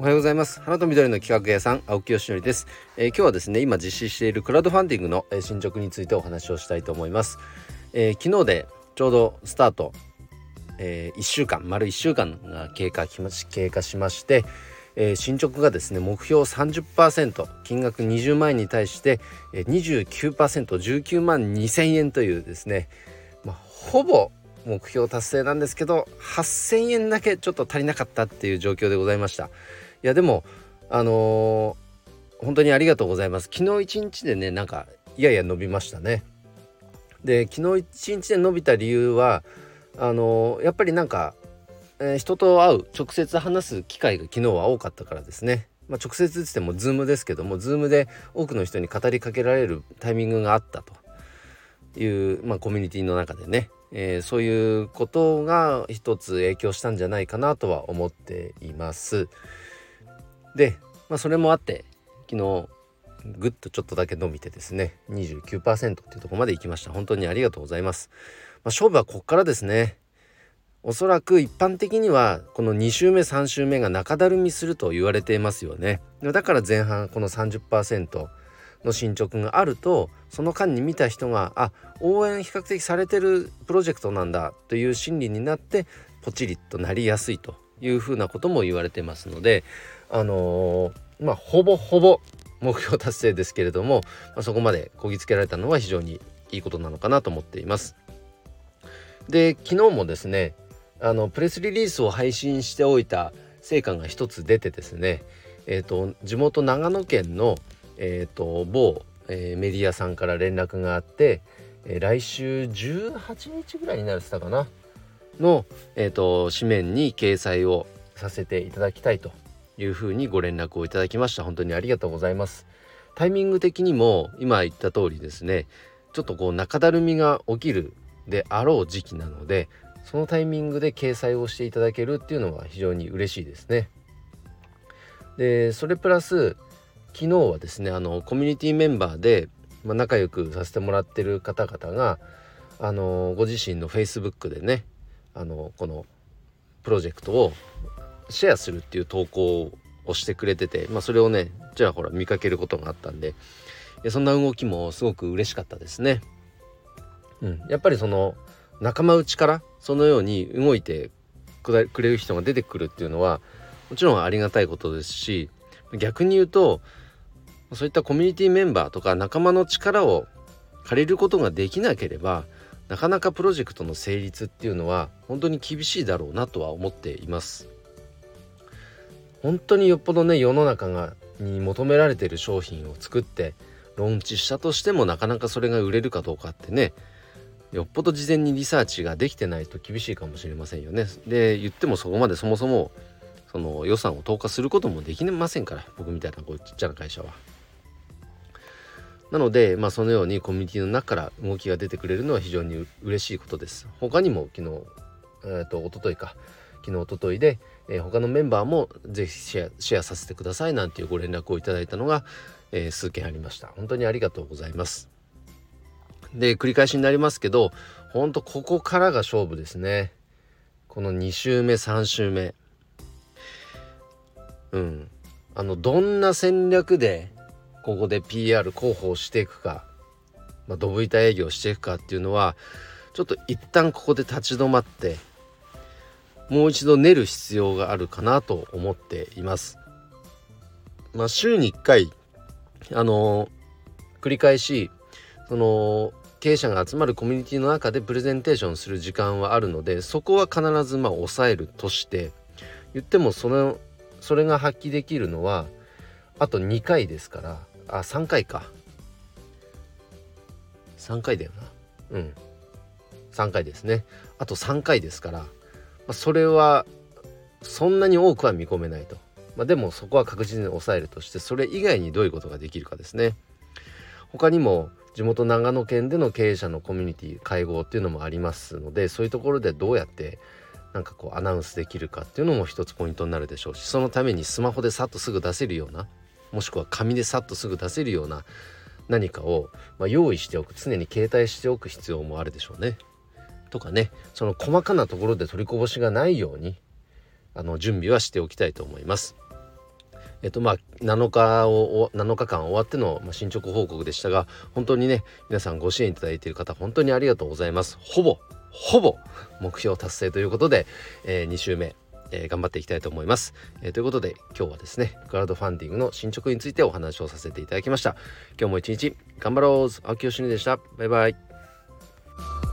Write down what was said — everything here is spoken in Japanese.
おはようございます。花と緑の企画屋さん青木よしのりです、えー、今日はですね今実施しているクラウドファンディングの進捗についてお話をしたいと思います、えー、昨日でちょうどスタート、えー、1週間丸1週間が経過経過しまして、えー、進捗がですね目標30%金額20万円に対して、29%19 万2000円というですね、まあ、ほぼ目標達成なんですけど8,000円だけちょっと足りなかったっていう状況でございました。いやでもあのー、本当にありがとうございます。昨日一日でねなんかいやいや伸びましたね。で昨日一日で伸びた理由はあのー、やっぱりなんか、えー、人と会う直接話す機会が昨日は多かったからですね。まあ、直接つっても Zoom ですけども Zoom で多くの人に語りかけられるタイミングがあったと。いう、まあ、コミュニティの中でね、えー、そういうことが一つ影響したんじゃないかなとは思っています。で、まあ、それもあって昨日ぐっとちょっとだけ伸びてですね29%っていうとこまで行きました。本当にありがとうございます、まあ、勝負はこっからですね。おそらく一般的にはこの2週目3週目が中だるみすると言われていますよね。だから前半この30%の進捗があるとその間に見た人があ応援比較的されてるプロジェクトなんだという心理になってポチリとなりやすいと。いうふうなことも言われてますのであのー、まあほぼほぼ目標達成ですけれども、まあ、そこまでこぎつけられたのは非常にいいことなのかなと思っています。で昨日もですねあのプレスリリースを配信しておいた成果が一つ出てですねえ、ー、と地元長野県のえっ、ー、と某、えー、メディアさんから連絡があって、えー、来週18日ぐらいになるってたかなの、えーと紙面に掲載をさせていただきたいというふうにご連絡をいただきました。本当にありがとうございます。タイミング的にも今言った通りですねちょっとこう中だるみが起きるであろう時期なのでそのタイミングで掲載をしていただけるっていうのは非常に嬉しいですね。でそれプラス昨日はですねあのコミュニティメンバーで、まあ、仲良くさせてもらってる方々があのご自身の Facebook でねあのこのプロジェクトをシェアするっていう投稿をしてくれてて、まあ、それをねちらほら見かけることがあったんでそんな動きもすごく嬉しかったですね。うん、やっぱりその仲間内からそのように動いてくれる人が出てくるっていうのはもちろんありがたいことですし逆に言うとそういったコミュニティメンバーとか仲間の力を借りることができなければなかなかプロジェクトの成立っていうのは本当に厳しいだろうなとは思っています。本当によっぽどね世の中がに求められてる商品を作ってローンチしたとしてもなかなかそれが売れるかどうかってねよっぽど事前にリサーチができてないと厳しいかもしれませんよね。で言ってもそこまでそもそもその予算を投下することもできませんから僕みたいなこうちっちゃな会社は。なので、まあ、そのようにコミュニティの中から動きが出てくれるのは非常に嬉しいことです。他にも昨日、えーと、と一昨日か昨日一昨日で、えー、他のメンバーもぜひシェアシェアさせてくださいなんていうご連絡をいただいたのが、えー、数件ありました。本当にありがとうございます。で繰り返しになりますけど本当ここからが勝負ですね。この2週目3週目。うん。あのどんな戦略でここで PR 広報していくか、まあ、ドブ板営業していくかっていうのはちょっと一旦ここで立ち止まってもう一度練る必要があるかなと思っています。まあ、週に1回あの、繰り返しその経営者が集まるコミュニティの中でプレゼンテーションする時間はあるのでそこは必ずまあ抑えるとして言ってもそのそれが発揮できるのはあと2回ですからあ3回か。3回だよな。うん。3回ですね。あと3回ですからまあ、それはそんなに多くは見込めないと、まあ、でもそこは確実に抑えるとしてそれ以外にどういうことができるかですね。他にも地元長野県での経営者のコミュニティ会合っていうのもありますのでそういうところでどうやってなんかこうアナウンスできるかっていうのも一つポイントになるでしょうしそのためにスマホでさっとすぐ出せるようなもしくは紙でさっとすぐ出せるような何かを、まあ、用意しておく常に携帯しておく必要もあるでしょうね。とかねその細かなところで取りこぼしがないようにあの準備はしておきたいと思います。えっとまあ7日を7日間終わっての進捗報告でしたが本当にね皆さんご支援いただいている方本当にありがとうございますほぼほぼ目標達成ということで、えー、2週目えー、頑張っていきたいと思います、えー、ということで今日はですねクラウドファンディングの進捗についてお話をさせていただきました。今日も一日頑張ろう。青木よしでした。バイバイ。